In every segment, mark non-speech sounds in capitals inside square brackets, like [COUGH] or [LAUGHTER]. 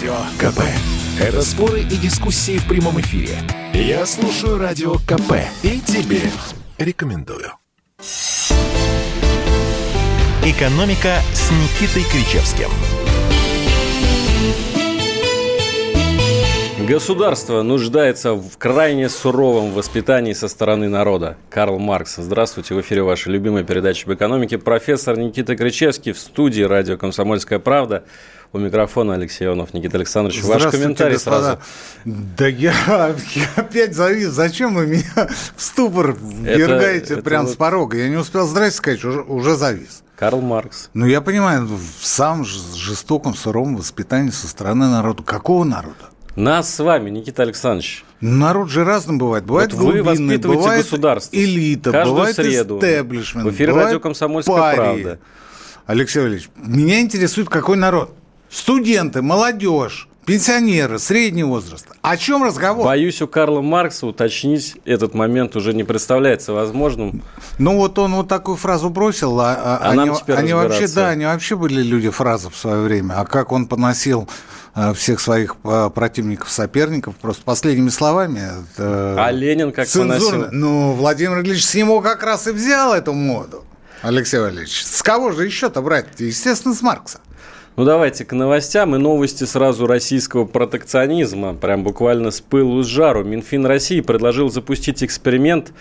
Радио КП. Это споры и дискуссии в прямом эфире. Я слушаю Радио КП и тебе рекомендую. «Экономика» с Никитой Кричевским. Государство нуждается в крайне суровом воспитании со стороны народа. Карл Маркс. Здравствуйте, в эфире ваша любимая передача об экономике. Профессор Никита Кричевский в студии радио «Комсомольская правда». У микрофона Алексей Ионов. Никита Александрович, ваш комментарий господа. сразу. Да я, я [LAUGHS] опять завис. Зачем вы меня [LAUGHS] в ступор ввергаете это прямо вот- с порога? Я не успел здрасте сказать, уже, уже завис. Карл Маркс. Ну, я понимаю, в самом жестоком, суровом воспитании со стороны народа. Какого народа? Нас с вами, Никита Александрович. Народ же разным бывает. Бывает Вот вы глубинный, воспитываете бывает государство. элита, Каждую бывает среду. истеблишмент, В эфире радио «Комсомольская парии. правда». Алексей Валерьевич, меня интересует какой народ. Студенты, молодежь, пенсионеры, средний возраст. О чем разговор? Боюсь, у Карла Маркса уточнить этот момент уже не представляется возможным. Ну вот он вот такую фразу бросил, а, а А нам они, теперь они вообще, да, они вообще были люди фразы в свое время. А как он поносил а, всех своих а, противников, соперников, просто последними словами. это А Ленин как цензурно. поносил? Ну, Владимир Ильич с него как раз и взял эту моду. Алексей Валерьевич, с кого же еще-то брать? Естественно, с Маркса. Ну давайте к новостям и новости сразу российского протекционизма. Прям буквально с пылу с жару. Минфин России предложил запустить эксперимент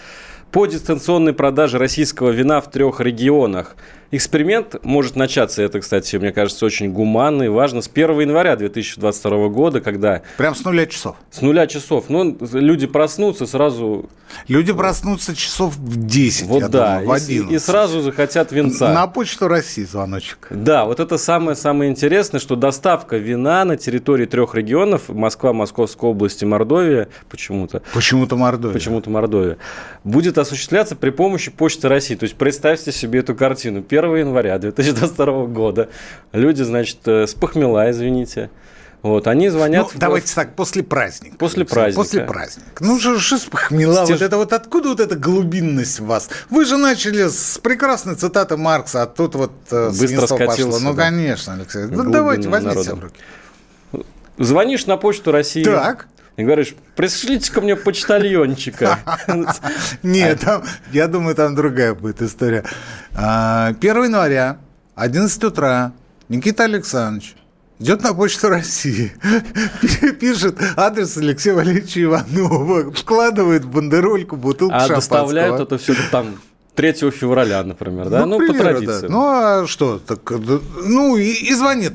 по дистанционной продаже российского вина в трех регионах. Эксперимент может начаться, это, кстати, мне кажется, очень гуманно и важно, с 1 января 2022 года, когда Прям с нуля часов. с нуля часов, ну, люди проснутся сразу, Люди проснутся часов в 10, вот я да, думаю, в и, 11. и сразу захотят винца. На почту России звоночек. Да, вот это самое-самое интересное, что доставка вина на территории трех регионов, Москва, Московская область и Мордовия, почему-то, Почему-то Мордовия. почему-то Мордовия, будет осуществляться при помощи Почты России. То есть представьте себе эту картину. 1 января 2022 года люди, значит, э, с похмела, извините, вот, они звонят... Ну, в- давайте так, после праздника. После праздника. После праздника. Ну, что, что ж похмела? Стеж- Вот это вот откуда вот эта глубинность в вас? Вы же начали с прекрасной цитаты Маркса, а тут вот э, Быстро скатился, пошло. Ну, да. конечно, Алексей. Ну, давайте, возьмите в руки. Звонишь на Почту России... Так. И говоришь, пришлите ко мне почтальончика. [LAUGHS] Нет, я думаю, там другая будет история. А, 1 января, 11 утра, Никита Александрович идет на почту России, [LAUGHS] пишет адрес Алексея Валерьевича Иванова, вкладывает в бандерольку бутылку А шампанского. доставляют это все там 3 февраля, например, да? Ну, Ну, по традиции. да. Ну, а что? Так, ну, и, и звонит.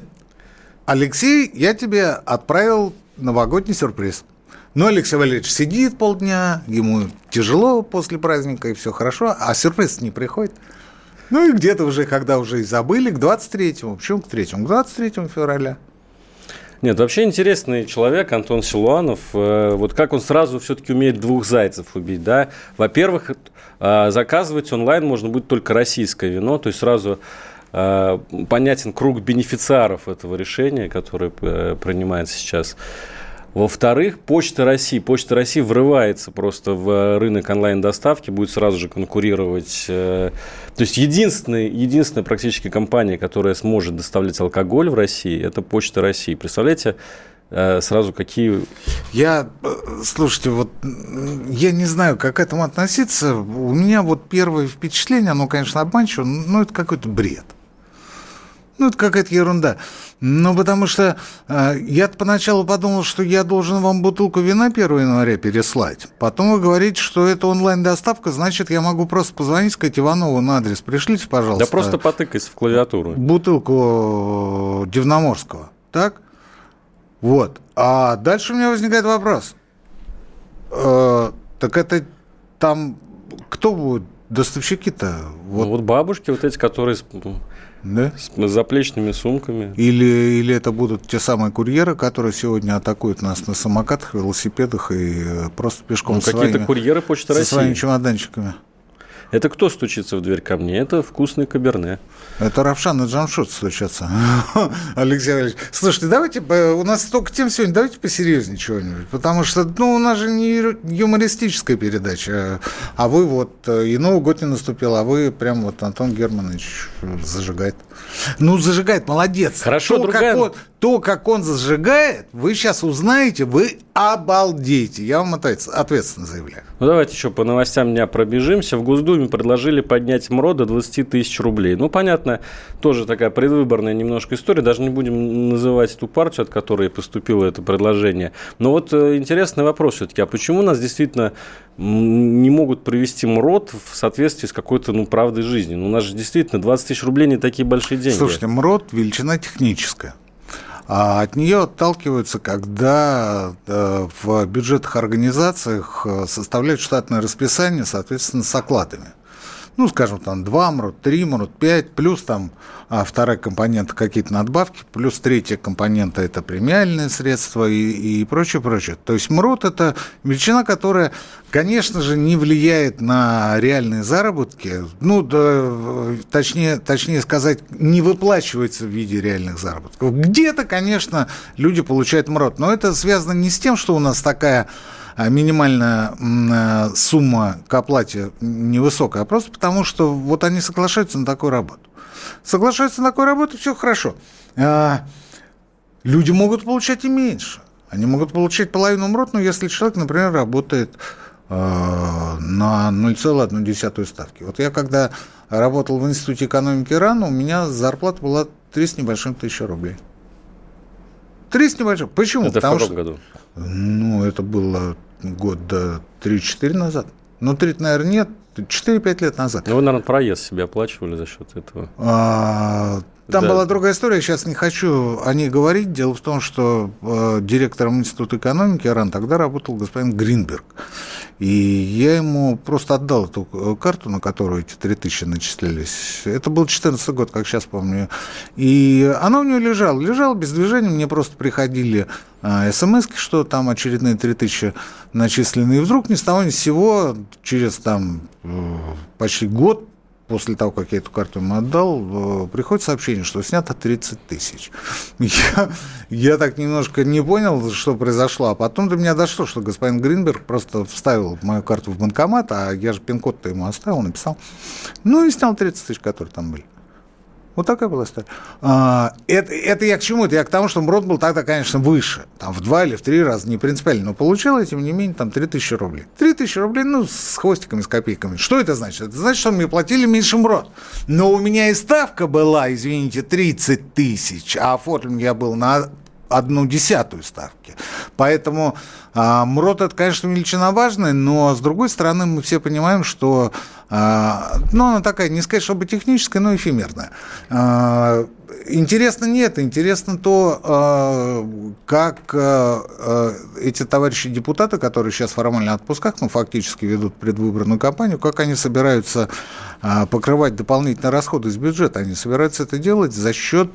Алексей, я тебе отправил новогодний сюрприз. Ну, Алексей Валерьевич сидит полдня, ему тяжело после праздника, и все хорошо, а сюрприз не приходит. Ну, и где-то уже, когда уже и забыли, к 23-му, почему к 3-му? К 23 февраля. Нет, вообще интересный человек, Антон Силуанов. Э, Вот как он сразу все-таки умеет двух зайцев убить, да? Во-первых, э, заказывать онлайн можно будет только российское вино, то есть сразу понятен круг бенефициаров этого решения, которое э, принимается сейчас. Во-вторых, Почта России. Почта России врывается просто в рынок онлайн-доставки, будет сразу же конкурировать. э, То есть единственная, единственная практически компания, которая сможет доставлять алкоголь в России, это Почта России. Представляете, э, сразу какие... Я, э, слушайте, вот я не знаю, как к этому относиться. У меня вот первое впечатление, оно, конечно, обманчиво, но это какой-то бред. Ну, это какая-то ерунда. Ну, потому что э, я поначалу подумал, что я должен вам бутылку вина 1 января переслать. Потом вы говорите, что это онлайн-доставка, значит, я могу просто позвонить, сказать Иванову на адрес. Пришлите, пожалуйста. Да просто потыкайся в клавиатуру. бутылку э, Дивноморского. Так? Вот. А дальше у меня возникает вопрос. Э, так это там кто будет? Доставщики-то? Ну, Вот, Вот бабушки вот эти, которые да? с заплечными сумками. Или, или это будут те самые курьеры, которые сегодня атакуют нас на самокатах, велосипедах и э, просто пешком Ну, какие-то курьеры Почты со своими России. чемоданчиками. Это кто стучится в дверь ко мне? Это вкусный каберне. Это Равшан и Джамшут стучатся. [LAUGHS] Алексей Валерьевич. Слушайте, давайте, у нас столько тем сегодня, давайте посерьезнее чего-нибудь. Потому что, ну, у нас же не юмористическая передача. А вы вот, э, и Новый год не наступил, а вы прям вот, Антон Германович, зажигает. Ну, зажигает, молодец. Хорошо, то, другая... как он, то, как он зажигает, вы сейчас узнаете, вы обалдеете. Я вам это ответственно заявляю. Ну, давайте еще по новостям дня пробежимся. В Госдуме предложили поднять МРО до 20 тысяч рублей. Ну, понятно, тоже такая предвыборная немножко история. Даже не будем называть ту партию, от которой поступило это предложение. Но вот э, интересный вопрос все-таки. А почему нас действительно не могут провести МРОД в соответствии с какой-то, ну, правдой жизни? Ну, у нас же действительно 20 тысяч рублей не такие большие деньги. Слушайте, МРОД – величина техническая. А от нее отталкиваются, когда э, в бюджетных организациях э, составляют штатное расписание, соответственно, с окладами ну, скажем, там 2 МРОТ, 3 МРОТ, 5, плюс там а, вторая компонента какие-то надбавки, плюс третья компонента это премиальные средства и, и прочее, прочее. То есть МРОТ это величина, которая, конечно же, не влияет на реальные заработки, ну, да, точнее, точнее сказать, не выплачивается в виде реальных заработков. Где-то, конечно, люди получают МРОТ, но это связано не с тем, что у нас такая минимальная э, сумма к оплате невысокая, а просто потому, что вот они соглашаются на такую работу. Соглашаются на такую работу, все хорошо. А, люди могут получать и меньше. Они могут получать половину МРОТ, но если человек, например, работает э, на 0,1 ставки. Вот я когда работал в Институте экономики РАН, у меня зарплата была 3 с небольшим тысячи рублей. Три с небольшим. Почему? Это Потому в каком что, году? Ну, это было года 3-4 назад. Ну, 3, наверное, нет. 4-5 лет назад. Ну, вы, наверное, проезд себе оплачивали за счет этого. А, там да. была другая история, сейчас не хочу о ней говорить. Дело в том, что э, директором Института экономики РАН тогда работал господин Гринберг. И я ему просто отдал эту э, карту, на которую эти 3000 начислялись. Это был 14 год, как сейчас помню. И она у него лежала. Лежала без движения. Мне просто приходили э, смс что там очередные 3000 начислены. И вдруг ни с того ни с сего, через там э, почти год после того, как я эту карту ему отдал, приходит сообщение, что снято 30 тысяч. [LAUGHS] Я, я так немножко не понял, что произошло, а потом до меня дошло, что господин Гринберг просто вставил мою карту в банкомат, а я же пин-код-то ему оставил, написал. Ну и снял 30 тысяч, которые там были. Вот такая была история. А, это, это я к чему? Это я к тому, что МРОД был тогда, конечно, выше. Там в два или в три раза, не принципиально. Но получил, тем не менее, там 3000 рублей. 3000 рублей, ну, с хвостиками, с копейками. Что это значит? Это значит, что мне платили меньше МРОД. Но у меня и ставка была, извините, 30 тысяч, а оформлен я был на одну десятую ставки. Поэтому а, МРОД это, конечно, величина важная, но с другой стороны мы все понимаем, что а, ну, она такая, не сказать, чтобы техническая, но эфемерная. А, интересно не это, интересно то, а, как эти товарищи депутаты, которые сейчас формально в отпусках, но фактически ведут предвыборную кампанию, как они собираются покрывать дополнительные расходы из бюджета. Они собираются это делать за счет,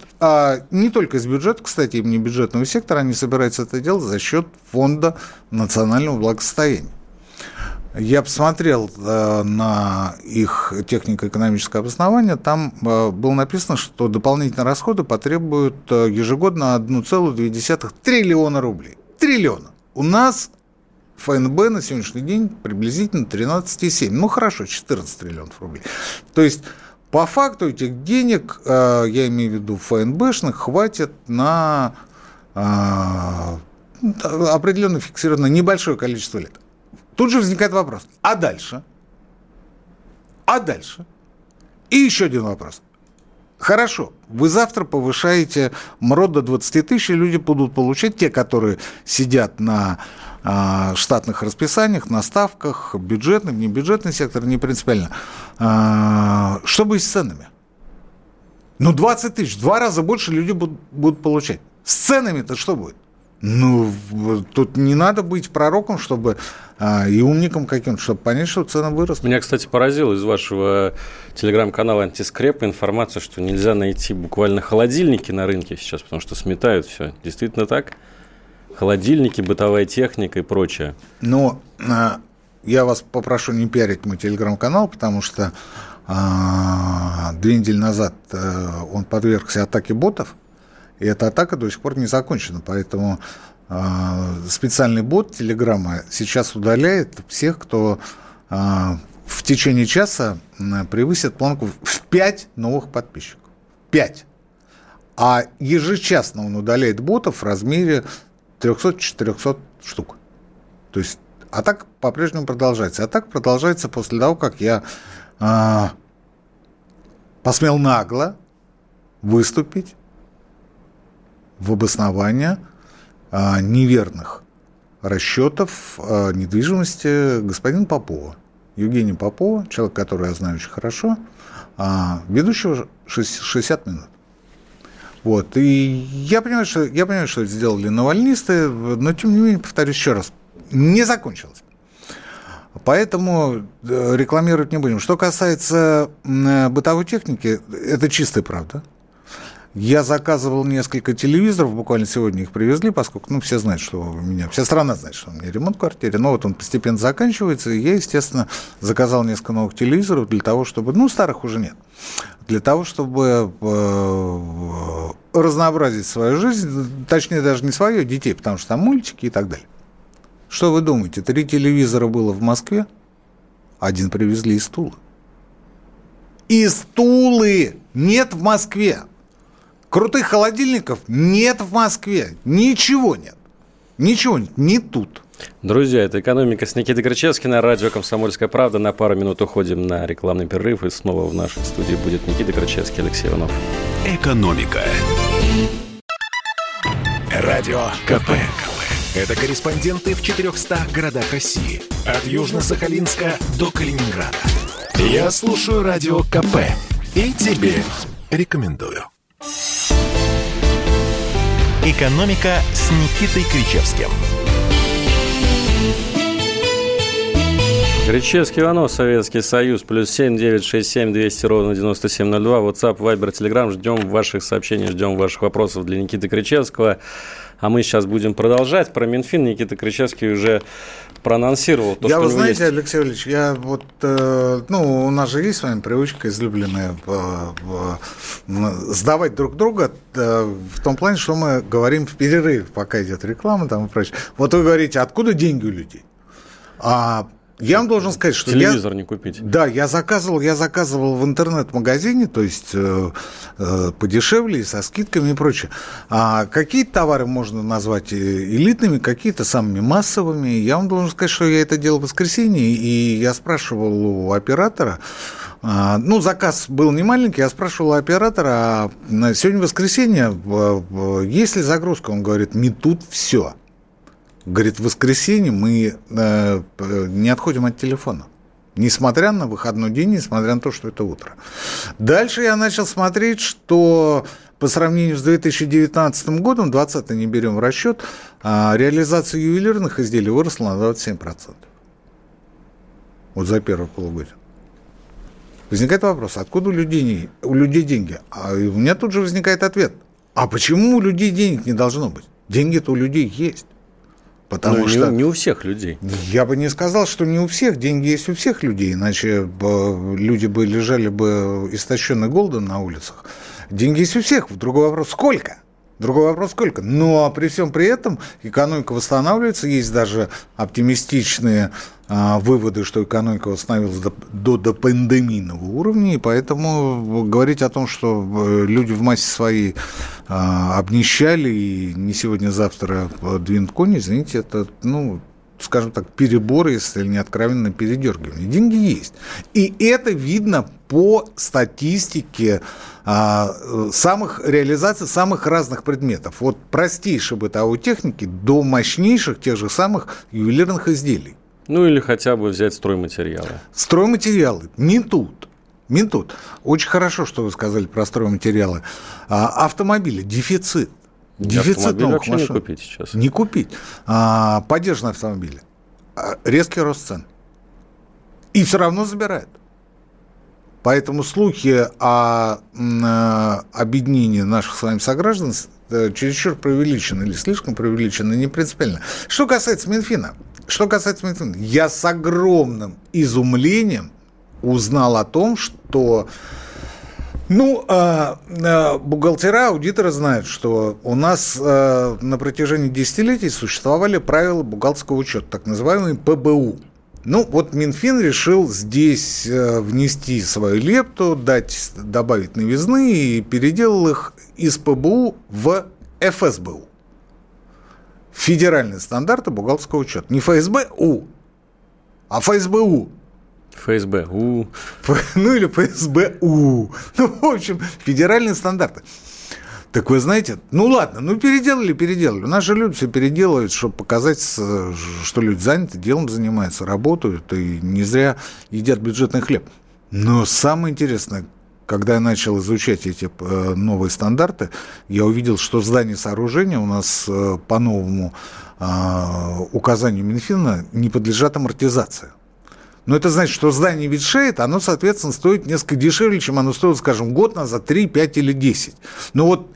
не только из бюджета, кстати, им не бюджетного сектора, они собираются это делать за счет фонда национального благосостояния. Я посмотрел э, на их технико-экономическое обоснование. Там э, было написано, что дополнительные расходы потребуют э, ежегодно 1,2 триллиона рублей. Триллиона. У нас ФНБ на сегодняшний день приблизительно 13,7. Ну хорошо, 14 триллионов рублей. То есть по факту этих денег, я имею в виду ФНБшных, хватит на определенно фиксированное небольшое количество лет. Тут же возникает вопрос, а дальше? А дальше? И еще один вопрос. Хорошо, вы завтра повышаете МРОД до 20 тысяч, и люди будут получать, те, которые сидят на э, штатных расписаниях, на ставках, бюджетный, сектор, не принципиально. Э, что будет с ценами? Ну, 20 тысяч, два раза больше люди будут, будут получать. С ценами-то что будет? Ну, тут не надо быть пророком, чтобы а, и умником каким-то, чтобы понять, что цены выросли. Меня, кстати, поразило из вашего телеграм-канала «Антискреп» информация, что нельзя найти буквально холодильники на рынке сейчас, потому что сметают все. Действительно так? Холодильники, бытовая техника и прочее. Ну, а, я вас попрошу не пиарить мой телеграм-канал, потому что а, две недели назад а, он подвергся атаке ботов, и эта атака до сих пор не закончена, поэтому а, специальный бот Телеграма сейчас удаляет всех, кто а, в течение часа превысит планку в 5 новых подписчиков. 5. А ежечасно он удаляет ботов в размере 300-400 штук. То есть а так по-прежнему продолжается. А так продолжается после того, как я а, посмел нагло выступить в обоснование а, неверных расчетов а, недвижимости господина Попова. Евгения Попова, человек, который я знаю очень хорошо, а, ведущего 60 минут. Вот. И я понимаю, что, я понимаю, что сделали навальнисты, но тем не менее, повторюсь еще раз, не закончилось. Поэтому э, рекламировать не будем. Что касается бытовой техники, это чистая правда. Я заказывал несколько телевизоров, буквально сегодня их привезли, поскольку, ну, все знают, что у меня, вся страна знает, что у меня ремонт в квартире, но вот он постепенно заканчивается, и я, естественно, заказал несколько новых телевизоров для того, чтобы, ну, старых уже нет, для того, чтобы э, разнообразить свою жизнь, точнее, даже не свою, а детей, потому что там мультики и так далее. Что вы думаете, три телевизора было в Москве, один привезли из Тулы. Из Тулы! Нет в Москве! Крутых холодильников нет в Москве. Ничего нет. Ничего нет. Не тут. Друзья, это «Экономика» с Никитой Крычевским на радио «Комсомольская правда». На пару минут уходим на рекламный перерыв, и снова в нашей студии будет Никита Крычевский, Алексей Иванов. «Экономика». Радио КП. Это корреспонденты в 400 городах России. От Южно-Сахалинска до Калининграда. Я слушаю Радио КП и тебе рекомендую. «Экономика» с Никитой Кричевским. Кричевский Иванов, Советский Союз, плюс семь девять шесть семь двести ровно девяносто семь ноль два. WhatsApp, Viber, Telegram. Ждем ваших сообщений, ждем ваших вопросов для Никиты Кричевского. А мы сейчас будем продолжать. Про Минфин Никита Кричевский уже проанонсировал. То, я, вы знаете, есть... Алексей Ильич, я вот, э, ну, у нас же есть с вами привычка излюбленная э, э, сдавать друг друга э, в том плане, что мы говорим в перерыве, пока идет реклама там и прочее. Вот вы говорите, откуда деньги у людей? А я вам должен сказать, что телевизор я, не купить. Да, я заказывал, я заказывал в интернет-магазине, то есть э, э, подешевле, со скидками и прочее. А какие товары можно назвать э, элитными, какие-то самыми массовыми. Я вам должен сказать, что я это делал в воскресенье, и я спрашивал у оператора, а, ну, заказ был не маленький, я спрашивал у оператора, а сегодня воскресенье, есть ли загрузка? Он говорит, не тут все. Говорит, в воскресенье мы э, не отходим от телефона. Несмотря на выходной день, несмотря на то, что это утро. Дальше я начал смотреть, что по сравнению с 2019 годом, 2020 не берем в расчет, а реализация ювелирных изделий выросла на 27%. Вот за первое полугодие. Возникает вопрос, откуда у людей, у людей деньги? А у меня тут же возникает ответ. А почему у людей денег не должно быть? Деньги-то у людей есть. Потому ну, что... Не, не у всех людей. Я бы не сказал, что не у всех. Деньги есть у всех людей, иначе люди бы лежали бы истощенные голодом на улицах. Деньги есть у всех. Другой вопрос, сколько? Другой вопрос, сколько? Но при всем при этом экономика восстанавливается. Есть даже оптимистичные а, выводы, что экономика восстановилась до, до, до пандемийного уровня. И поэтому говорить о том, что э, люди в массе своей а, обнищали и не сегодня-завтра двинут кони, извините, это, ну, скажем так, переборы, если не откровенно передергивание. Деньги есть. И это видно по статистике а, самых реализаций самых разных предметов. От простейшей бытовой техники до мощнейших тех же самых ювелирных изделий. Ну или хотя бы взять стройматериалы. Стройматериалы. Не тут. Минтут. Очень хорошо, что вы сказали про стройматериалы. А, автомобили. Дефицит. Дефицит новых машин. не купить сейчас. Не купить. А, поддержанные автомобили. А, резкий рост цен. И все равно забирают. Поэтому слухи о э, объединении наших с вами сограждан э, чересчур преувеличены или слишком преувеличены, не принципиально. Что касается Минфина, что касается Минфина, я с огромным изумлением узнал о том, что ну, э, э, бухгалтера, аудиторы знают, что у нас э, на протяжении десятилетий существовали правила бухгалтерского учета, так называемые ПБУ. Ну, вот Минфин решил здесь э, внести свою лепту, дать, добавить новизны и переделал их из ПБУ в ФСБУ. Федеральные стандарты бухгалтерского учета. Не ФСБУ, а ФСБУ. ФСБ. У. Ну или ФСБУ. Ну, в общем, федеральные стандарты. Так вы знаете, ну ладно, ну переделали, переделали. Же люди все переделывают, чтобы показать, что люди заняты, делом занимаются, работают и не зря едят бюджетный хлеб. Но самое интересное, когда я начал изучать эти э, новые стандарты, я увидел, что здание сооружения у нас э, по новому э, указанию Минфина не подлежат амортизации. Но это значит, что здание ветшеет, оно, соответственно, стоит несколько дешевле, чем оно стоило, скажем, год назад, 3, 5 или 10. Но вот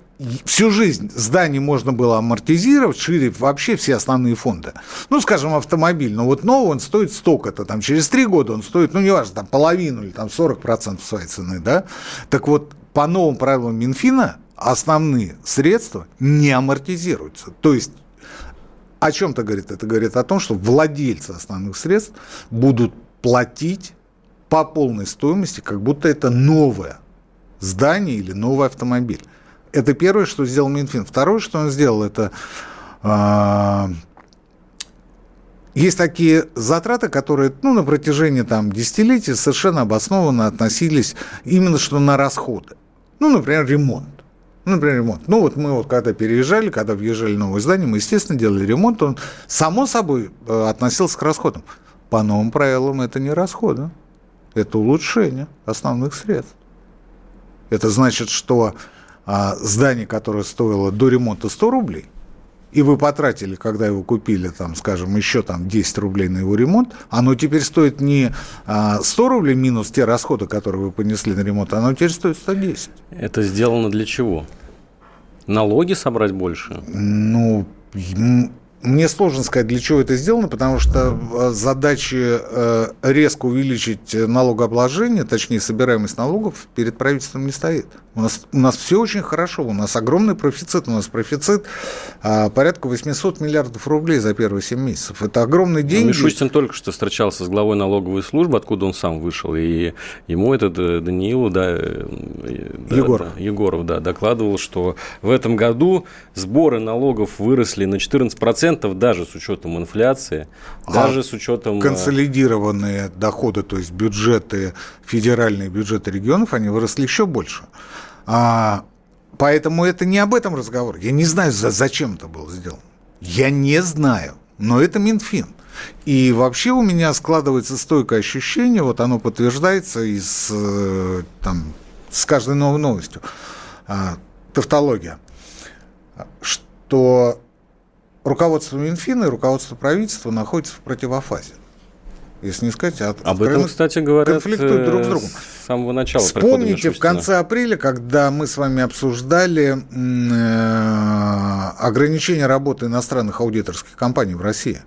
всю жизнь здание можно было амортизировать, шире вообще все основные фонды. Ну, скажем, автомобиль, но вот новый он стоит столько-то, там через три года он стоит, ну, неважно, там половину или там 40% своей цены, да. Так вот, по новым правилам Минфина основные средства не амортизируются. То есть о чем это говорит? Это говорит о том, что владельцы основных средств будут платить по полной стоимости, как будто это новое здание или новый автомобиль. Это первое, что сделал Минфин. Второе, что он сделал, это э, есть такие затраты, которые ну, на протяжении там, десятилетий совершенно обоснованно относились именно что на расходы. Ну, например, ремонт. Ну, например, ремонт. Ну, вот мы вот когда переезжали, когда въезжали в новое здание, мы, естественно, делали ремонт, он само собой э, относился к расходам. По новым правилам это не расходы, это улучшение основных средств. Это значит, что а, здание, которое стоило до ремонта 100 рублей, и вы потратили, когда его купили, там, скажем, еще там 10 рублей на его ремонт, оно теперь стоит не 100 а, рублей минус те расходы, которые вы понесли на ремонт, оно теперь стоит 110. Это сделано для чего? Налоги собрать больше? Ну, мне сложно сказать, для чего это сделано, потому что э, задачи э, резко увеличить налогообложение, точнее, собираемость налогов перед правительством не стоит. У нас, у нас все очень хорошо, у нас огромный профицит, у нас профицит а, порядка 800 миллиардов рублей за первые 7 месяцев. Это огромные деньги. Мишустин только что встречался с главой налоговой службы, откуда он сам вышел, и ему этот э, Даниилу, да, Егоров. Да, Егоров, да, докладывал, что в этом году сборы налогов выросли на 14%, 10% даже с учетом инфляции, а даже с учетом... Э, консолидированные доходы, то есть бюджеты, федеральные бюджеты регионов, они выросли еще больше. А, поэтому это не об этом разговор. Я не знаю, за, зачем это было сделано. Я не знаю, но это Минфин. И вообще у меня складывается стойкое ощущение, вот оно подтверждается из, э, там, с каждой новой новостью, а, тавтология, что руководство Минфина и руководство правительства находятся в противофазе. Если не сказать, а об этом, кстати, говорят конфликтуют друг с другом. С самого начала. Вспомните в конце апреля, когда мы с вами обсуждали э, ограничение работы иностранных аудиторских компаний в России.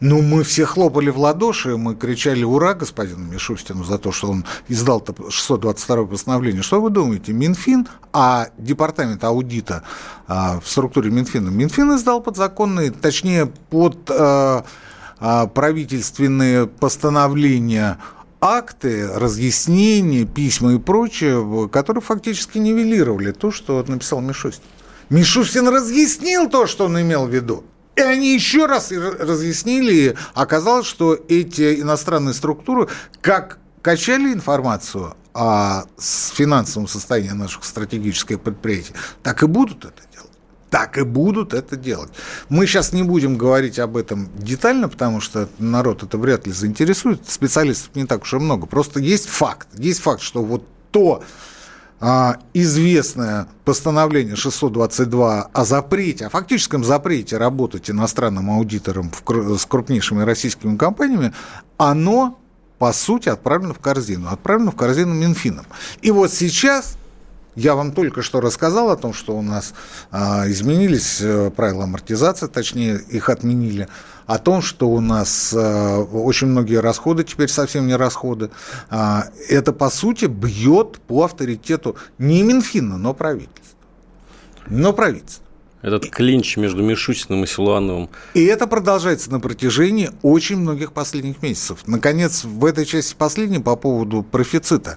Ну, мы все хлопали в ладоши, мы кричали «Ура!» господину Мишустину за то, что он издал 622 постановление. Что вы думаете? Минфин, а департамент аудита а, в структуре Минфина, Минфин издал подзаконные, точнее, под а, а, правительственные постановления акты, разъяснения, письма и прочее, которые фактически нивелировали то, что написал Мишустин. Мишустин разъяснил то, что он имел в виду. И они еще раз разъяснили, оказалось, что эти иностранные структуры как качали информацию о финансовом состоянии наших стратегических предприятий, так и будут это делать. Так и будут это делать. Мы сейчас не будем говорить об этом детально, потому что народ это вряд ли заинтересует. Специалистов не так уж и много. Просто есть факт. Есть факт, что вот то, известное постановление 622 о запрете, о фактическом запрете работать иностранным аудитором с крупнейшими российскими компаниями, оно, по сути, отправлено в корзину. Отправлено в корзину Минфином. И вот сейчас я вам только что рассказал о том, что у нас а, изменились э, правила амортизации, точнее, их отменили. О том, что у нас э, очень многие расходы теперь совсем не расходы. Э, это, по сути, бьет по авторитету не Минфина, но правительства. Но правительства. Этот клинч между Мишустиным и Силуановым. И это продолжается на протяжении очень многих последних месяцев. Наконец, в этой части последней по поводу профицита.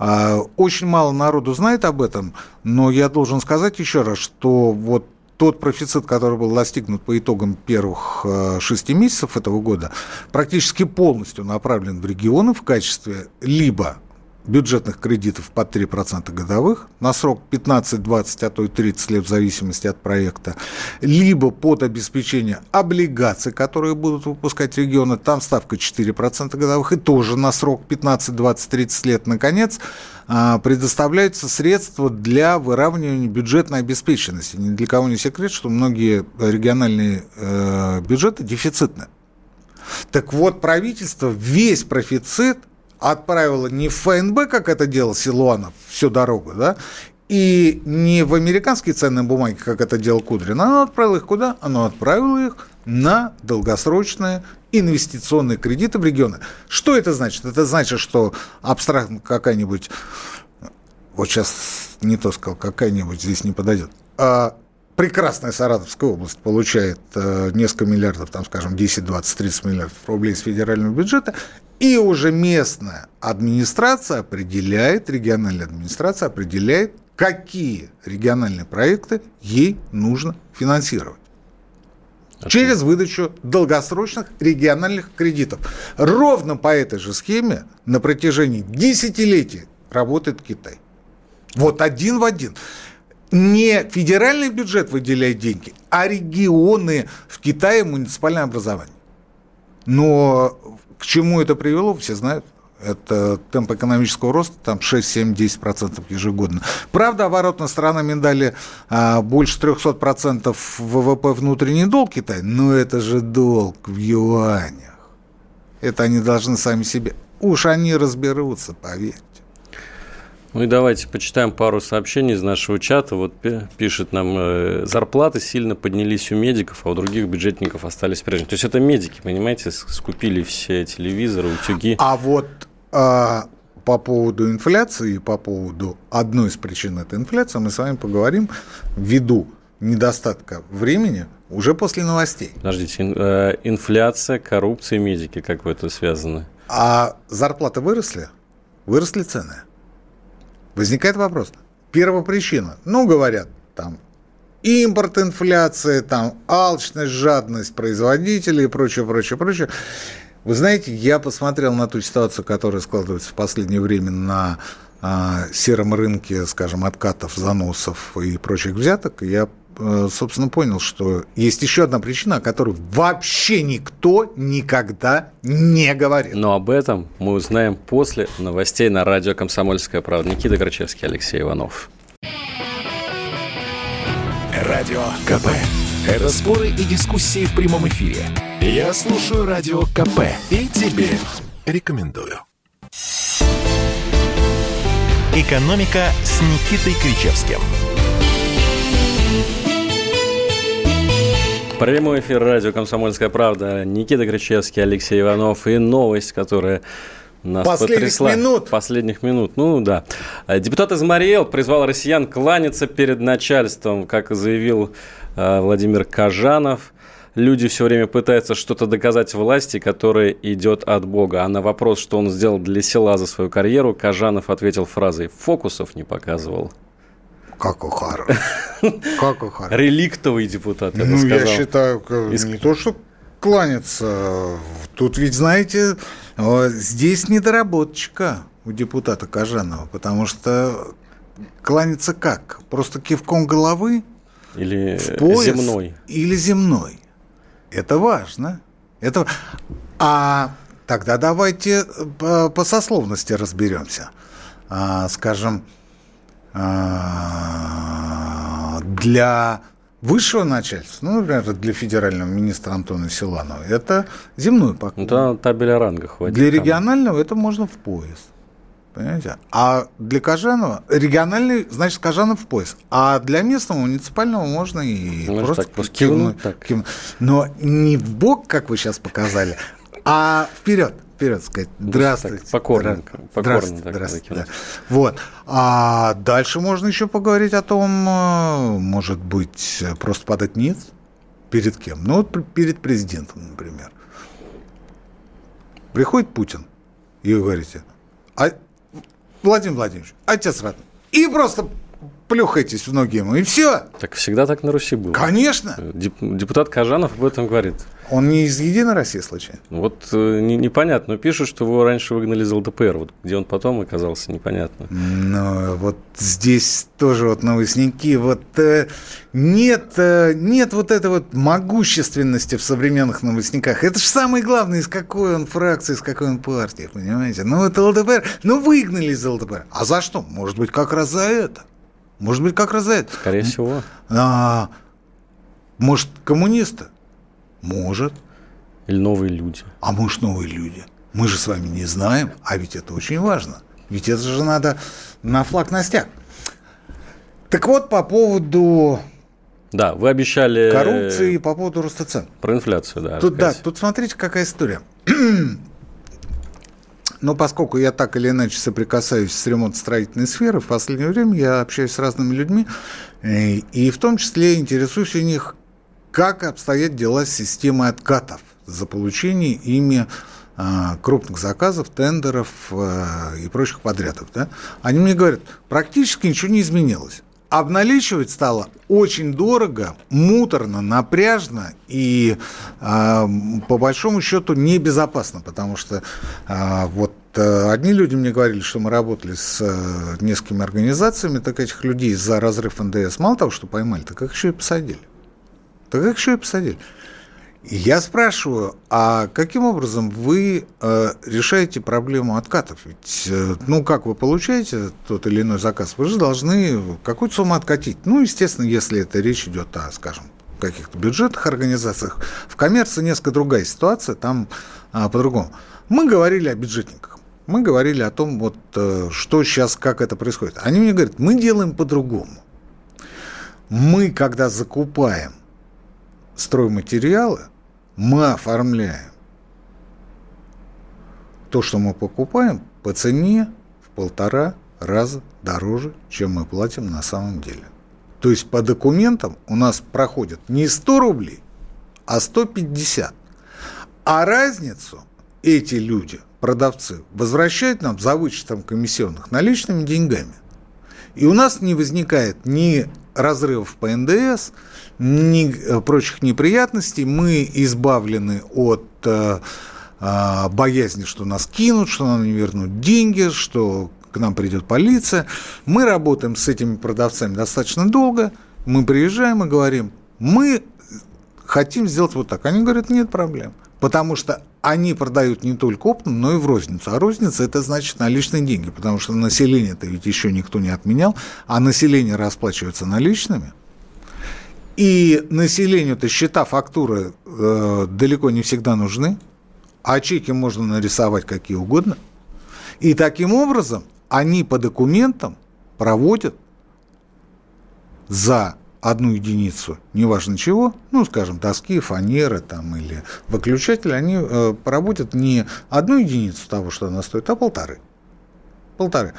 А, очень мало народу знает об этом, но я должен сказать еще раз, что вот тот профицит, который был достигнут по итогам первых э, шести месяцев этого года, практически полностью направлен в регионы в качестве либо бюджетных кредитов под 3% годовых на срок 15, 20, а то и 30 лет в зависимости от проекта, либо под обеспечение облигаций, которые будут выпускать регионы, там ставка 4% годовых, и тоже на срок 15, 20, 30 лет, наконец, а, предоставляются средства для выравнивания бюджетной обеспеченности. Ни для кого не секрет, что многие региональные э, бюджеты дефицитны. Так вот, правительство весь профицит – отправила не в ФНБ, как это делал Силуанов всю дорогу, да, и не в американские ценные бумаги, как это делал Кудрин. Она отправила их куда? Она отправила их на долгосрочные инвестиционные кредиты в регионы. Что это значит? Это значит, что абстрактно какая-нибудь, вот сейчас не то сказал, какая-нибудь здесь не подойдет, а прекрасная Саратовская область получает э, несколько миллиардов, там, скажем, 10, 20, 30 миллиардов рублей с федерального бюджета, и уже местная администрация определяет, региональная администрация определяет, какие региональные проекты ей нужно финансировать. Через выдачу долгосрочных региональных кредитов. Ровно по этой же схеме на протяжении десятилетий работает Китай. Вот один в один. Не федеральный бюджет выделяет деньги, а регионы в Китае муниципальное образование. Но к чему это привело, все знают. Это темп экономического роста, там 6, 7, 10% ежегодно. Правда, оборотная сторона медали а, больше 300% ВВП внутренний долг Китая, но это же долг в юанях. Это они должны сами себе. Уж они разберутся, поверьте. Ну и давайте почитаем пару сообщений из нашего чата. Вот пишет нам, э, зарплаты сильно поднялись у медиков, а у других бюджетников остались прежними. То есть это медики, понимаете, скупили все телевизоры, утюги. А вот а, по поводу инфляции, по поводу одной из причин этой инфляции, мы с вами поговорим ввиду недостатка времени уже после новостей. Подождите, э, инфляция, коррупция, медики, как вы это связаны? А зарплаты выросли? Выросли цены. Возникает вопрос. Первая причина. Ну, говорят, там импорт, инфляция, там алчность, жадность производителей и прочее, прочее, прочее. Вы знаете, я посмотрел на ту ситуацию, которая складывается в последнее время на а, сером рынке, скажем, откатов, заносов и прочих взяток. Я Э, собственно, понял, что есть еще одна причина, о которой вообще никто никогда не говорит. Но об этом мы узнаем после новостей на радио «Комсомольская правда». Никита Крачевский, Алексей Иванов. Радио КП. Это споры и дискуссии в прямом эфире. Я слушаю Радио КП и тебе рекомендую. «Экономика» с Никитой Кричевским – Прямой эфир радио «Комсомольская правда». Никита Кричевский, Алексей Иванов. И новость, которая нас Последних потрясла. минут. Последних минут. Ну да. Депутат из Мариэл призвал россиян кланяться перед начальством, как заявил э, Владимир Кажанов. Люди все время пытаются что-то доказать власти, которая идет от Бога. А на вопрос, что он сделал для села за свою карьеру, Кажанов ответил фразой «фокусов не показывал». Как Ухаров. [LAUGHS] Как Ухаров. Реликтовый депутат, я бы ну, я считаю, не то, что кланяться. Тут ведь, знаете, здесь недоработочка у депутата Кожанова, потому что кланяться как? Просто кивком головы? Или в пояс, земной? Или земной. Это важно. Это... А тогда давайте по, по сословности разберемся. А, скажем, для высшего начальства, ну, например, для федерального министра Антона Силанова, это земной поклон. Это табель о рангах. Для регионального это можно в пояс. Понимаете? А для Кожанова региональный, значит, Кожанов в пояс. А для местного муниципального можно и Может, просто, так, кивнуть, так. кивнуть. Но не в бок, как вы сейчас показали, а вперед. Вперед сказать. Здравствуйте. Так, покорно, покорно Здравствуйте. так Здравствуйте. да. Вот. А дальше можно еще поговорить о том, э, может быть, просто подать нет. Перед кем? Ну, вот перед президентом, например. Приходит Путин, и вы говорите, а, Владимир Владимирович, отец родной. И просто плюхаетесь в ноги ему, и все. Так всегда так на Руси было. Конечно. Деп- Депутат Кажанов об этом говорит. Он не из Единой России, случайно? Вот э, не- непонятно, но пишут, что его раньше выгнали из ЛДПР. Вот где он потом оказался, непонятно. Ну, вот здесь тоже вот новостники, вот э, нет, э, нет вот этой вот могущественности в современных новостниках. Это же самое главное, из какой он фракции, из какой он партии, понимаете? Ну, это ЛДПР, ну, выгнали из ЛДПР. А за что? Может быть, как раз за это. Может быть, как раз за это. Скорее всего. А, может, коммунисты? Может. Или новые люди. А ж новые люди. Мы же с вами не знаем, а ведь это очень важно. Ведь это же надо на флаг на стяг. Так вот, по поводу Да, вы обещали... коррупции и по поводу роста цен. Про инфляцию, да. Тут, да, тут смотрите, какая история. [CLEARS THROAT] Но поскольку я так или иначе соприкасаюсь с ремонтно-строительной сферой, в последнее время я общаюсь с разными людьми, э, и в том числе интересуюсь у них, как обстоят дела с системой откатов за получение ими а, крупных заказов, тендеров а, и прочих подрядов. Да? Они мне говорят, практически ничего не изменилось. Обналичивать стало очень дорого, муторно, напряжно и а, по большому счету небезопасно, потому что а, вот одни люди мне говорили, что мы работали с а, несколькими организациями, так этих людей за разрыв НДС мало того, что поймали, так их еще и посадили. Так их еще и посадили. Я спрашиваю, а каким образом вы э, решаете проблему откатов? Ведь, э, ну, как вы получаете тот или иной заказ, вы же должны какую-то сумму откатить. Ну, естественно, если это речь идет о, скажем, каких-то бюджетных организациях. В коммерции несколько другая ситуация, там а, по-другому. Мы говорили о бюджетниках. Мы говорили о том, вот, э, что сейчас, как это происходит. Они мне говорят, мы делаем по-другому. Мы, когда закупаем стройматериалы, мы оформляем то, что мы покупаем, по цене в полтора раза дороже, чем мы платим на самом деле. То есть по документам у нас проходит не 100 рублей, а 150. А разницу эти люди, продавцы, возвращают нам за вычетом комиссионных наличными деньгами. И у нас не возникает ни разрывов по НДС, ни э, прочих неприятностей. Мы избавлены от э, э, боязни, что нас кинут, что нам не вернут деньги, что к нам придет полиция. Мы работаем с этими продавцами достаточно долго. Мы приезжаем и говорим, мы хотим сделать вот так. Они говорят, нет проблем. Потому что они продают не только оптом, но и в розницу. А розница – это значит наличные деньги, потому что население-то ведь еще никто не отменял, а население расплачивается наличными. И населению-то счета, фактуры э, далеко не всегда нужны, а чеки можно нарисовать какие угодно. И таким образом они по документам проводят за одну единицу, неважно чего, ну, скажем, доски, фанеры там или выключатели, они э, проводят не одну единицу того, что она стоит, а полторы. Полторы.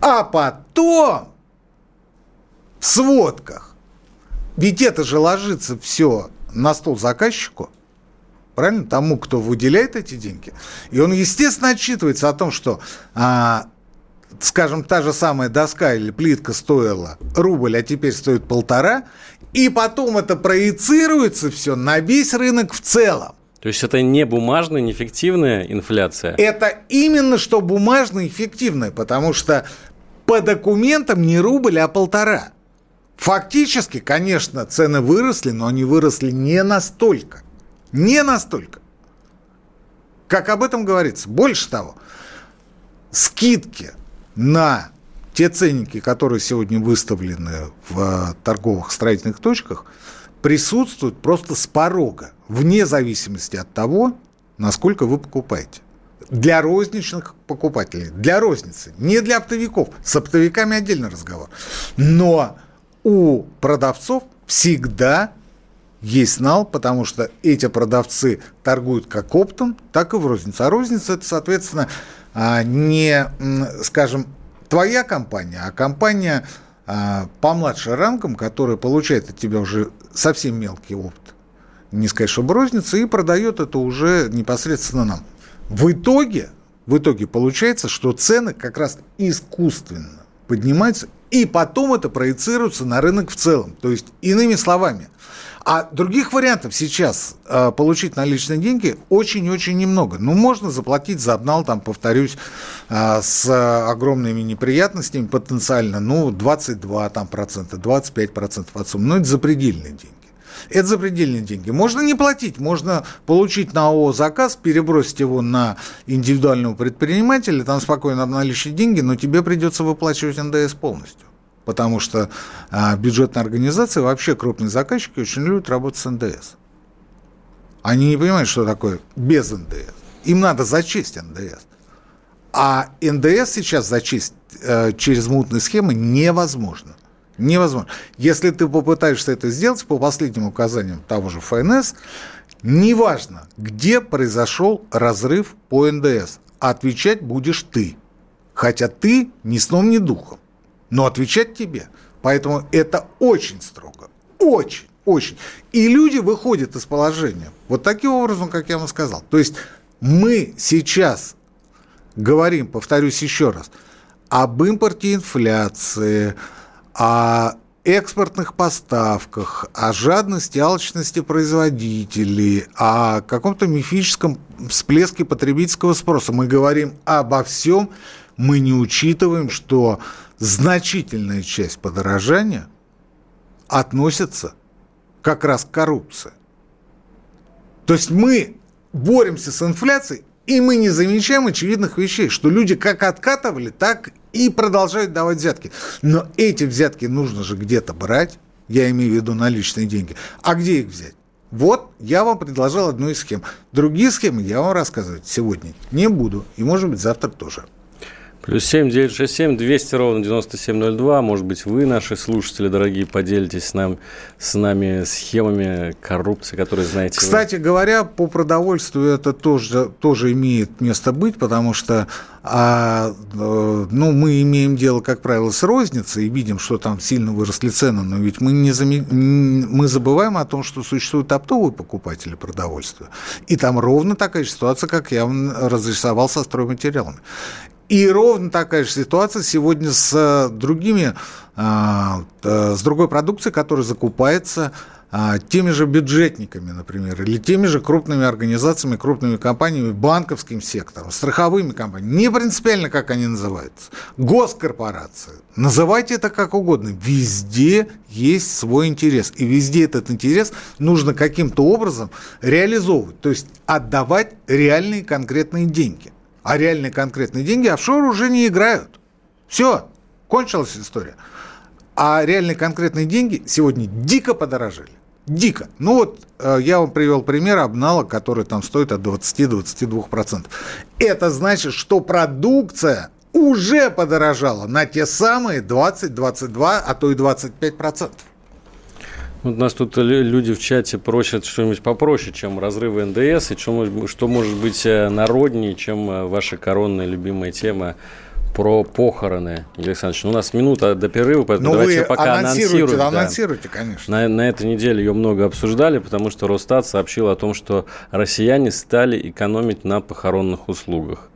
А потом в сводках, ведь это же ложится все на стол заказчику, правильно, тому, кто выделяет эти деньги. И он, естественно, отчитывается о том, что а, скажем, та же самая доска или плитка стоила рубль, а теперь стоит полтора, и потом это проецируется все на весь рынок в целом. То есть это не бумажная, не фиктивная инфляция. Это именно что бумажно эффективное, потому что по документам не рубль, а полтора. Фактически, конечно, цены выросли, но они выросли не настолько. Не настолько. Как об этом говорится. Больше того, скидки на те ценники, которые сегодня выставлены в торговых строительных точках, присутствуют просто с порога, вне зависимости от того, насколько вы покупаете. для розничных покупателей, для розницы, не для оптовиков. С оптовиками отдельный разговор. Но у продавцов всегда есть нал, потому что эти продавцы торгуют как оптом, так и в розницу. А розница это, соответственно, не, скажем, твоя компания, а компания а, помладше ранком, которая получает от тебя уже совсем мелкий опыт, не сказать, что розница, и продает это уже непосредственно нам. В итоге, в итоге получается, что цены как раз искусственно поднимаются, и потом это проецируется на рынок в целом. То есть, иными словами, а других вариантов сейчас э, получить наличные деньги очень-очень немного. Ну, можно заплатить за обнал, там, повторюсь, э, с огромными неприятностями потенциально, ну, 22 там, процента, 25 процентов от суммы. Но это запредельные деньги. Это запредельные деньги. Можно не платить, можно получить на ООО заказ, перебросить его на индивидуального предпринимателя, там спокойно обналичить деньги, но тебе придется выплачивать НДС полностью. Потому что а, бюджетные организации, вообще крупные заказчики очень любят работать с НДС. Они не понимают, что такое без НДС. Им надо зачесть НДС. А НДС сейчас зачесть э, через мутные схемы невозможно. Невозможно. Если ты попытаешься это сделать по последним указаниям того же ФНС, неважно, где произошел разрыв по НДС, отвечать будешь ты. Хотя ты ни сном, ни духом. Но отвечать тебе. Поэтому это очень строго. Очень, очень. И люди выходят из положения. Вот таким образом, как я вам сказал. То есть мы сейчас говорим, повторюсь еще раз, об импорте инфляции, о экспортных поставках, о жадности, алчности производителей, о каком-то мифическом всплеске потребительского спроса. Мы говорим обо всем, мы не учитываем, что значительная часть подорожания относится как раз к коррупции. То есть мы боремся с инфляцией, и мы не замечаем очевидных вещей, что люди как откатывали, так и продолжают давать взятки. Но эти взятки нужно же где-то брать, я имею в виду наличные деньги. А где их взять? Вот я вам предложил одну из схем. Другие схемы я вам рассказывать сегодня не буду. И, может быть, завтра тоже. Плюс семь девять шесть семь двести ровно девяносто семь ноль два. Может быть, вы, наши слушатели дорогие, поделитесь с, нам, с нами схемами коррупции, которые знаете Кстати вы. говоря, по продовольствию это тоже, тоже имеет место быть, потому что а, э, ну, мы имеем дело, как правило, с розницей и видим, что там сильно выросли цены, но ведь мы, не заме... мы забываем о том, что существуют оптовые покупатели продовольствия. И там ровно такая же ситуация, как я вам разрисовал со стройматериалами. И ровно такая же ситуация сегодня с э, другими, а, э, с другой продукцией, которая закупается а, теми же бюджетниками, например, или теми же крупными организациями, крупными компаниями, банковским сектором, страховыми компаниями, не принципиально, как они называются, госкорпорации. Называйте это как угодно. Везде есть свой интерес. И везде этот интерес нужно каким-то образом реализовывать. То есть отдавать реальные конкретные деньги а реальные конкретные деньги офшоры уже не играют. Все, кончилась история. А реальные конкретные деньги сегодня дико подорожали. Дико. Ну вот э, я вам привел пример обнала, который там стоит от 20-22%. Это значит, что продукция уже подорожала на те самые 20, 22, а то и 25%. Вот нас тут люди в чате просят что-нибудь попроще, чем разрывы НДС, и что, что может быть э, народнее, чем э, ваша коронная любимая тема про похороны, Игорь Александрович. Ну, у нас минута до перерыва, поэтому ну, давайте пока анонсируйте. анонсируем. Анонсируйте, да. конечно. На, на этой неделе ее много обсуждали, потому что Росстат сообщил о том, что россияне стали экономить на похоронных услугах.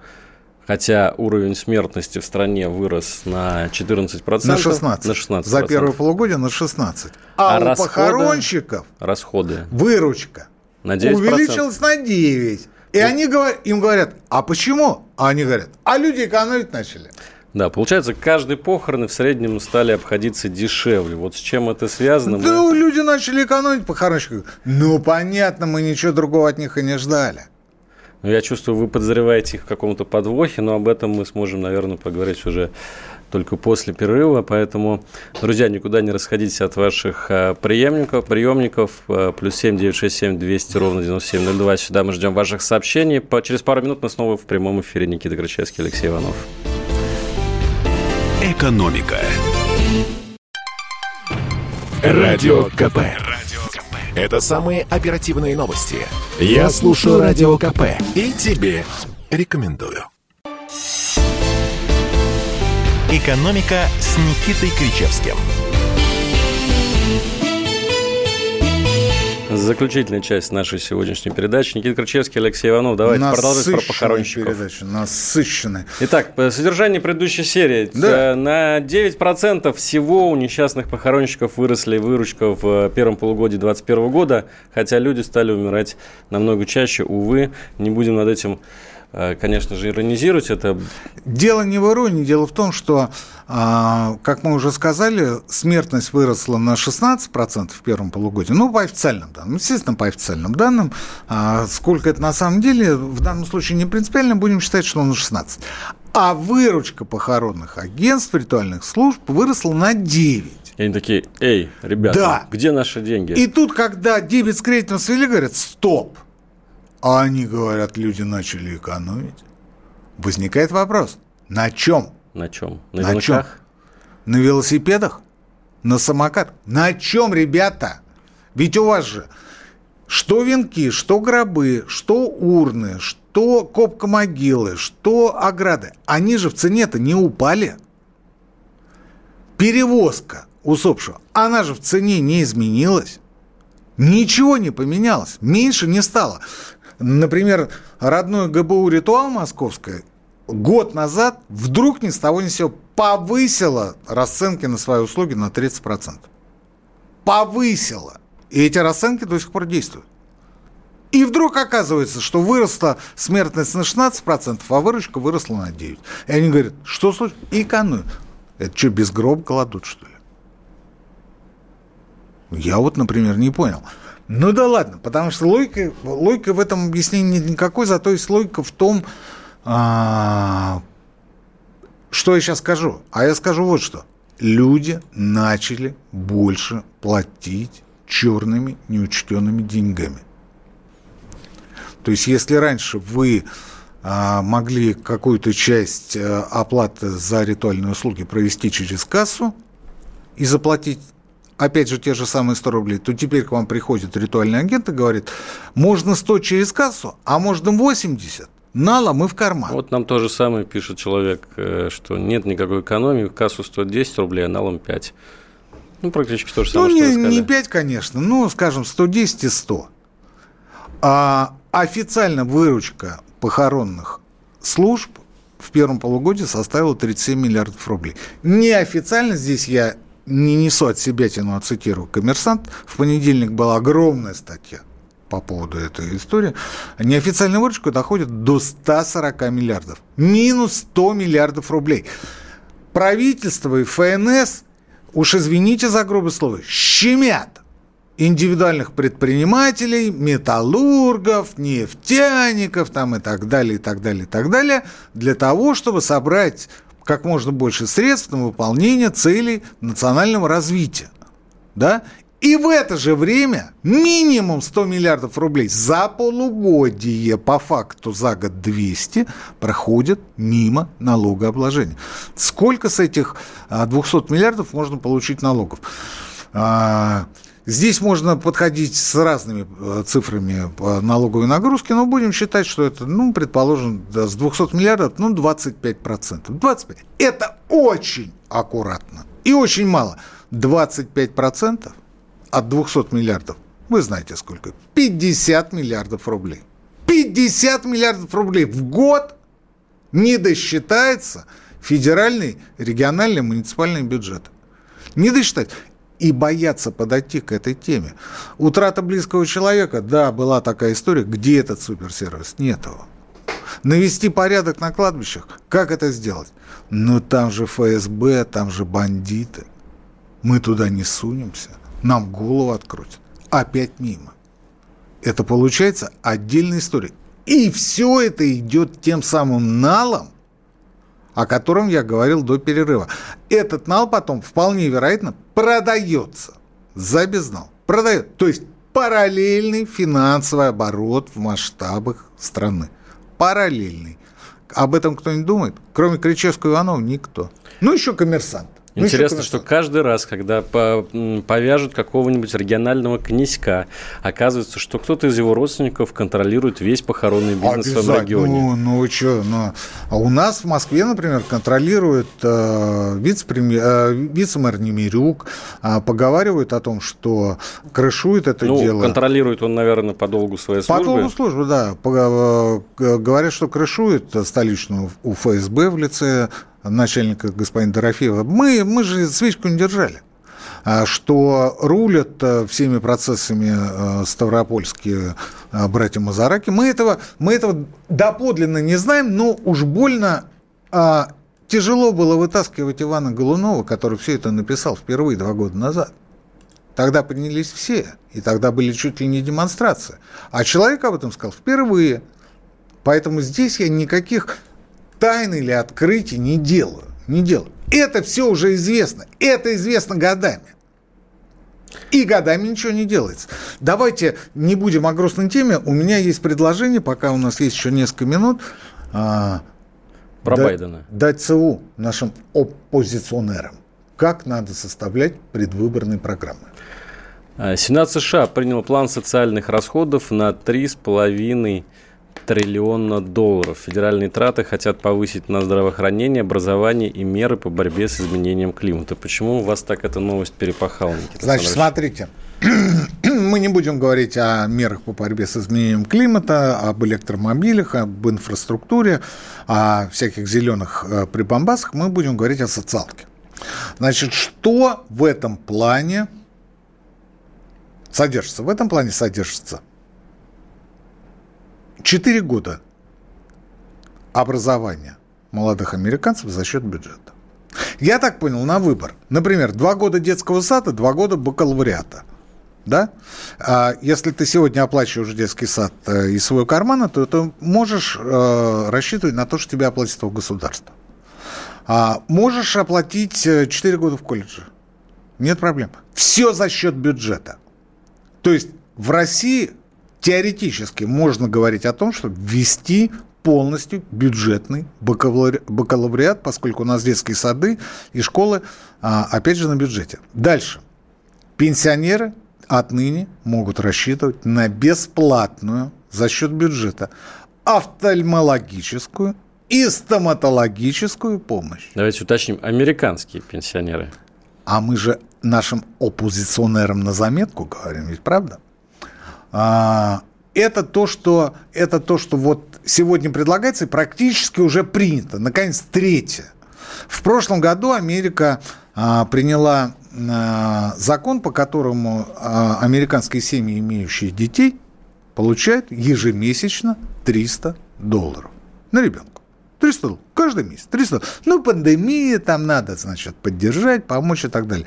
Хотя уровень смертности в стране вырос на 14%. На 16. На 16 За первое полугодие на 16. А, а у расходы, похоронщиков расходы. выручка на 9%. увеличилась на 9. И ну, они говорят, им говорят, а почему? А они говорят, а люди экономить начали. Да, получается, каждый похороны в среднем стали обходиться дешевле. Вот с чем это связано? Да, мы... люди начали экономить похоронщиков. Ну, понятно, мы ничего другого от них и не ждали. Ну, я чувствую, вы подозреваете их в каком-то подвохе, но об этом мы сможем, наверное, поговорить уже только после перерыва. Поэтому, друзья, никуда не расходитесь от ваших э, приемников, приемников. Э, плюс 7 967 200 ровно 9702. Сюда мы ждем ваших сообщений. Через пару минут мы снова в прямом эфире. Никита Крычевский, Алексей Иванов. Экономика. Радио КП. Это самые оперативные новости. Я слушаю Радио КП и тебе рекомендую. «Экономика» с Никитой Кричевским. Заключительная часть нашей сегодняшней передачи. Никита Крычевский, Алексей Иванов. Давайте продолжим про похоронщиков. передача, насыщенная. Итак, по содержанию предыдущей серии. Да. На 9% всего у несчастных похоронщиков выросли выручка в первом полугодии 2021 года, хотя люди стали умирать намного чаще. Увы, не будем над этим Э, конечно же, иронизировать это. Дело не в иронии, дело в том, что, а, как мы уже сказали, смертность выросла на 16% в первом полугодии, ну, по официальным данным, естественно, по официальным данным. А сколько это на самом деле, в данном случае не принципиально, будем считать, что на 16. А выручка похоронных агентств, ритуальных служб выросла на 9. И они такие, эй, ребята, да. где наши деньги? И тут, когда дебет с кредитом свели, говорят, стоп, а они говорят, люди начали экономить. Возникает вопрос, на чем? На чем? На, на чем? На велосипедах? На самокат? На чем, ребята? Ведь у вас же что венки, что гробы, что урны, что копка могилы, что ограды, они же в цене-то не упали. Перевозка усопшего, она же в цене не изменилась. Ничего не поменялось, меньше не стало. Например, родной ГБУ «Ритуал» московское год назад вдруг ни с того ни с сего повысило расценки на свои услуги на 30%. Повысило. И эти расценки до сих пор действуют. И вдруг оказывается, что выросла смертность на 16%, а выручка выросла на 9%. И они говорят, что случилось? Экономия. Это что, без гроба кладут, что ли? Я вот, например, не понял. Ну да ладно, потому что логика, логика в этом объяснении нет никакой, зато есть логика в том, а, что я сейчас скажу. А я скажу вот что. Люди начали больше платить черными неучтенными деньгами. То есть, если раньше вы а, могли какую-то часть а, оплаты за ритуальные услуги провести через кассу и заплатить опять же, те же самые 100 рублей, то теперь к вам приходит ритуальный агент и говорит, можно 100 через кассу, а можно 80. Налом и в карман. Вот нам то же самое пишет человек, э, что нет никакой экономии, кассу стоит 10 рублей, а налом 5. Ну, практически то же самое, ну, что не, не 5, конечно, ну, скажем, 110 и 100. А официально выручка похоронных служб в первом полугодии составила 37 миллиардов рублей. Неофициально здесь я не несу от себя тяну, а цитирую «Коммерсант», в понедельник была огромная статья по поводу этой истории, неофициальная выручка доходит до 140 миллиардов. Минус 100 миллиардов рублей. Правительство и ФНС, уж извините за грубое слово, щемят индивидуальных предпринимателей, металлургов, нефтяников там и так далее, и так далее, и так далее, для того, чтобы собрать как можно больше средств на выполнение целей национального развития. Да? И в это же время минимум 100 миллиардов рублей за полугодие, по факту за год 200, проходят мимо налогообложения. Сколько с этих 200 а, миллиардов можно получить налогов? Здесь можно подходить с разными э, цифрами по налоговой нагрузки, но будем считать, что это, ну, предположим, с 200 миллиардов, ну, 25%. 25%. Это очень аккуратно и очень мало. 25% от 200 миллиардов, вы знаете сколько, 50 миллиардов рублей. 50 миллиардов рублей в год не досчитается федеральный, региональный, муниципальный бюджет. Не досчитать и боятся подойти к этой теме. Утрата близкого человека, да, была такая история, где этот суперсервис? Нет его. Навести порядок на кладбищах, как это сделать? Ну, там же ФСБ, там же бандиты. Мы туда не сунемся, нам голову открутят. Опять мимо. Это получается отдельная история. И все это идет тем самым налом, о котором я говорил до перерыва. Этот нал потом вполне вероятно продается за безнал. Продает. То есть параллельный финансовый оборот в масштабах страны. Параллельный. Об этом кто-нибудь думает? Кроме Кричевского и Иванова никто. Ну, еще коммерсант. Ну, Интересно, что каждый раз, когда повяжут какого-нибудь регионального князька, оказывается, что кто-то из его родственников контролирует весь похоронный бизнес в своем регионе. Ну, ну что, ну, а у нас в Москве, например, контролирует э, вице-премьер, э, вице-мэр Немирюк, э, поговаривают о том, что крышует это ну, дело. контролирует он, наверное, по долгу своей службы. По долгу службы, да. По, э, говорят, что крышует столичную у ФСБ в лице начальника господина Дорофеева, мы, мы же свечку не держали а что рулят э, всеми процессами э, ставропольские э, братья Мазараки. Мы этого, мы этого доподлинно не знаем, но уж больно а, тяжело было вытаскивать Ивана Голунова, который все это написал впервые два года назад. Тогда поднялись все, и тогда были чуть ли не демонстрации. А человек об этом сказал впервые. Поэтому здесь я никаких тайн или открытий не делаю. Не делаю. Это все уже известно. Это известно годами. И годами ничего не делается. Давайте не будем о грустной теме. У меня есть предложение, пока у нас есть еще несколько минут. А, Про дать, Байдена. Дать ЦУ нашим оппозиционерам. Как надо составлять предвыборные программы. А, Сенат США принял план социальных расходов на 3,5 триллиона долларов. Федеральные траты хотят повысить на здравоохранение, образование и меры по борьбе с изменением климата. Почему у вас так эта новость перепахала, Никита Значит, смотрите. [CLEARS THROAT] Мы не будем говорить о мерах по борьбе с изменением климата, об электромобилях, об инфраструктуре, о всяких зеленых э, прибамбасах. Мы будем говорить о социалке. Значит, что в этом плане содержится? В этом плане содержится – Четыре года образования молодых американцев за счет бюджета. Я так понял, на выбор. Например, два года детского сада, два года бакалавриата. Да? А если ты сегодня оплачиваешь детский сад э, из своего кармана, то ты можешь э, рассчитывать на то, что тебе оплатит твое государство. А можешь оплатить 4 э, года в колледже. Нет проблем. Все за счет бюджета. То есть в России теоретически можно говорить о том, чтобы ввести полностью бюджетный бакалавриат, поскольку у нас детские сады и школы, а, опять же, на бюджете. Дальше. Пенсионеры отныне могут рассчитывать на бесплатную за счет бюджета офтальмологическую и стоматологическую помощь. Давайте уточним, американские пенсионеры. А мы же нашим оппозиционерам на заметку говорим, ведь правда? А, это то, что, это то, что вот сегодня предлагается и практически уже принято. Наконец, третье. В прошлом году Америка а, приняла а, закон, по которому американские семьи, имеющие детей, получают ежемесячно 300 долларов на ребенка. 300 долларов. Каждый месяц. 300 долларов. Ну, пандемия, там надо, значит, поддержать, помочь и так далее.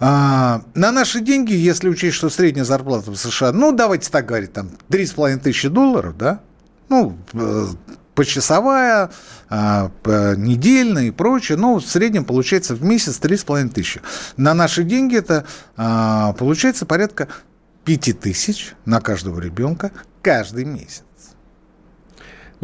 А, на наши деньги, если учесть, что средняя зарплата в США, ну, давайте так говорить, там, 3,5 тысячи долларов, да, ну, э, почасовая, а, недельная и прочее, ну, в среднем получается в месяц 3,5 тысячи. На наши деньги это а, получается порядка 5 тысяч на каждого ребенка каждый месяц.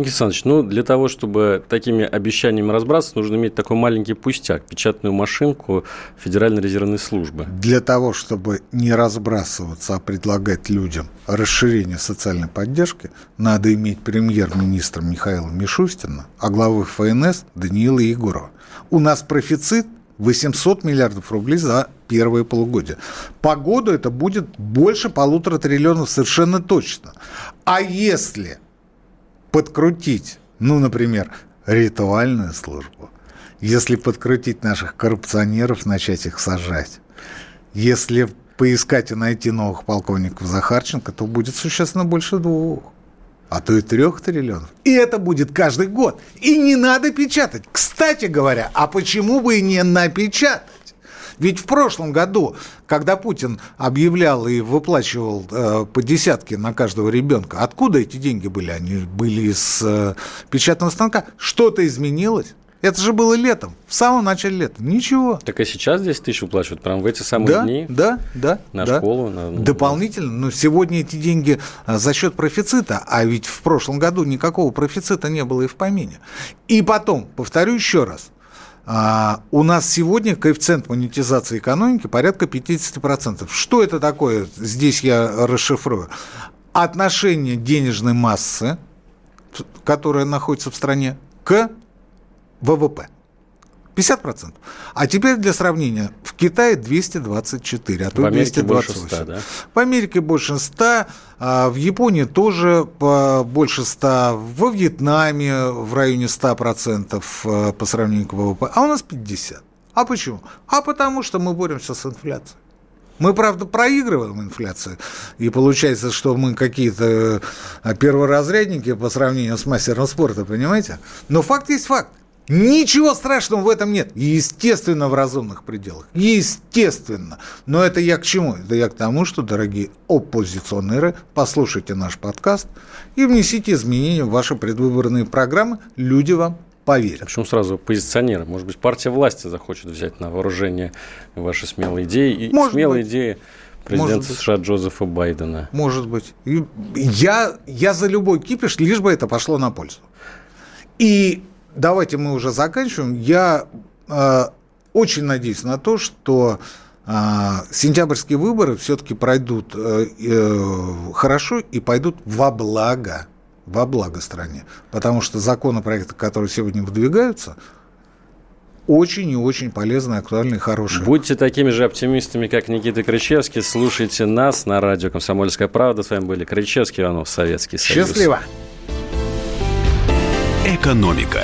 Никита Александрович, ну, для того, чтобы такими обещаниями разбраться, нужно иметь такой маленький пустяк, печатную машинку Федеральной резервной службы. Для того, чтобы не разбрасываться, а предлагать людям расширение социальной поддержки, надо иметь премьер-министра Михаила Мишустина, а главы ФНС Даниила Егорова. У нас профицит 800 миллиардов рублей за первое полугодие. По году это будет больше полутора триллионов совершенно точно. А если подкрутить, ну, например, ритуальную службу, если подкрутить наших коррупционеров, начать их сажать, если поискать и найти новых полковников Захарченко, то будет существенно больше двух а то и трех триллионов. И это будет каждый год. И не надо печатать. Кстати говоря, а почему бы и не напечатать? Ведь в прошлом году, когда Путин объявлял и выплачивал э, по десятке на каждого ребенка, откуда эти деньги были? Они были из э, печатного станка. Что-то изменилось? Это же было летом, в самом начале лета. Ничего. Так и сейчас 10 тысяч выплачивают, прям в эти самые да, дни? Да, да. На да. школу? На... Ну, Дополнительно. Но сегодня эти деньги а, за счет профицита, а ведь в прошлом году никакого профицита не было и в помине. И потом, повторю еще раз, а, у нас сегодня коэффициент монетизации экономики порядка 50%. Что это такое? Здесь я расшифрую. Отношение денежной массы, которая находится в стране, к ВВП. 50%. А теперь для сравнения. В Китае 224, а то в Америке 228. больше 100, да? В Америке больше 100, а в Японии тоже больше 100, во Вьетнаме в районе 100% э, по сравнению к ВВП, а у нас 50. А почему? А потому что мы боремся с инфляцией. Мы, правда, проигрываем инфляцию, и получается, что мы какие-то э, перворазрядники по сравнению с мастером спорта, понимаете? Но факт есть факт. Ничего страшного в этом нет. Естественно, в разумных пределах. Естественно. Но это я к чему? Это я к тому, что, дорогие оппозиционеры, послушайте наш подкаст и внесите изменения в ваши предвыборные программы. Люди вам поверят. Почему сразу оппозиционеры? Может быть, партия власти захочет взять на вооружение ваши смелые идеи и Может смелые быть. идеи президента США Джозефа Байдена. Может быть. Я, я за любой кипиш, лишь бы это пошло на пользу. И давайте мы уже заканчиваем. Я э, очень надеюсь на то, что э, сентябрьские выборы все-таки пройдут э, э, хорошо и пойдут во благо, во благо стране. Потому что законопроекты, которые сегодня выдвигаются, очень и очень полезные, актуальные, хорошие. Будьте такими же оптимистами, как Никита Кричевский. Слушайте нас на радио «Комсомольская правда». С вами были Кричевский, Иванов, Советский Союз. Счастливо! Экономика.